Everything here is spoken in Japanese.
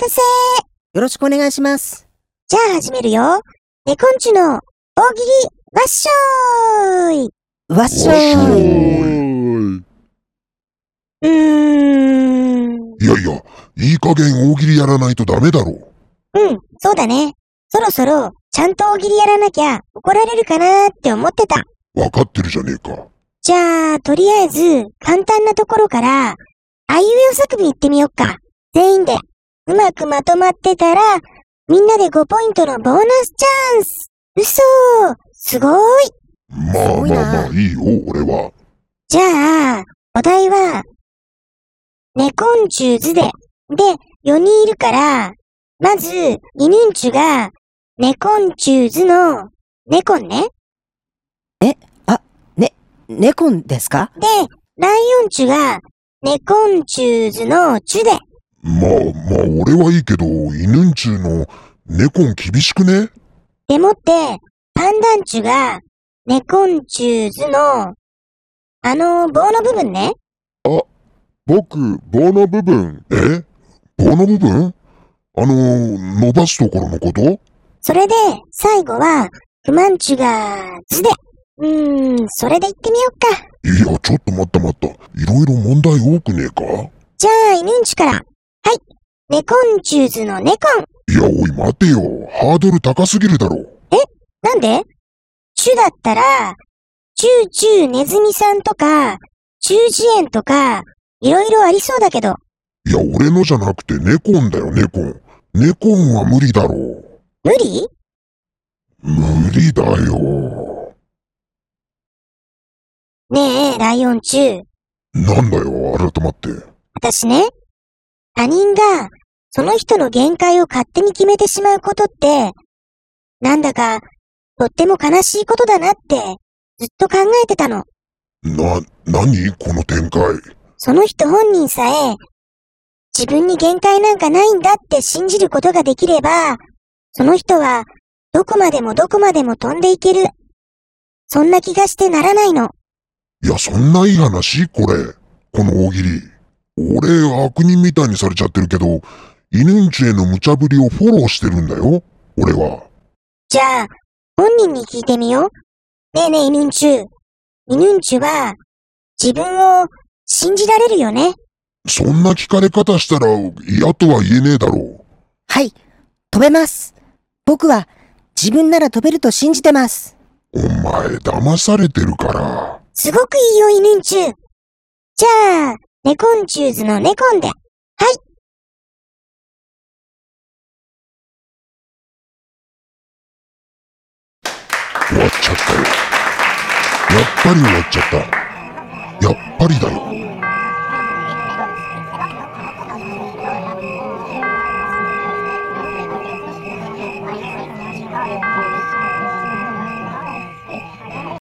待たせよろしくお願いします。じゃあ始めるよ。ネコンチュの大喜利わっしょーいわっしょーい。ーうーん。い。いやいや、いい加減大喜利やらないとダメだろう。うん、そうだね。そろそろ、ちゃんと大喜利やらなきゃ怒られるかなーって思ってた。わかってるじゃねえか。じゃあ、とりあえず、簡単なところから、あいうえお作文行ってみよっか。全員で。うまくまとまってたら、みんなで5ポイントのボーナスチャンス嘘すごいまあすごいなまあまあいいよ、俺は。じゃあ、お題は、ネコンチューズで。で、4人いるから、まず、イヌンチュが、ネコンチューズの、ネコンね。ネコンですか？で、ライオンチュが、ネコンチューズのチュで。まあまあ俺はいいけど、犬んちゅうの猫ん厳しくね？でもって、パンダンチュが、ネコンチューズの、あの棒の部分ね？僕、棒の部分？え？棒の部分？あの、伸ばすところのこと？それで、最後は、クマンチュが、ズで。うーん、それで行ってみよっか。いや、ちょっと待った待った。いろいろ問題多くねえか？じゃあ、イヌンチュから。はい。ネコンチューズのネコン。いや、おい待てよ。ハードル高すぎるだろ。なんで？チュだったら、チューチューネズミさんとか、チュージエンとか、いろいろありそうだけど、いや、俺のじゃなくて猫んだよ、猫ん。猫んは無理だろう。無理？無理だよ。ねえ、ライオンチュー。なんだよ、改まって。私ね、他人が、その人の限界を勝手に決めてしまうことって、なんだか、とっても悲しいことだなって、ずっと考えてたの。な、なにこの展開。その人本人さえ、自分に限界なんかないんだって信じることができれば、その人は、どこまでもどこまでも飛んでいける。そんな気がしてならないの。いや、そんないい話？これ。この大喜利。俺、悪人みたいにされちゃってるけど、犬んちへの無茶ぶりをフォローしてるんだよ。俺は。じゃあ、本人に聞いてみよう。ねえねえ、イヌンチュ。イヌンチュは、自分を信じられるよね。そんな聞かれ方したら嫌とは言えねえだろう。はい。飛べます。僕は自分なら飛べると信じてます。お前、騙されてるから。すごくいいよ、イヌンチュ。じゃあ、ネコンチューズのネコンで。はい。終わっちゃったよ。やっぱり終わっちゃった。やっぱりだよ。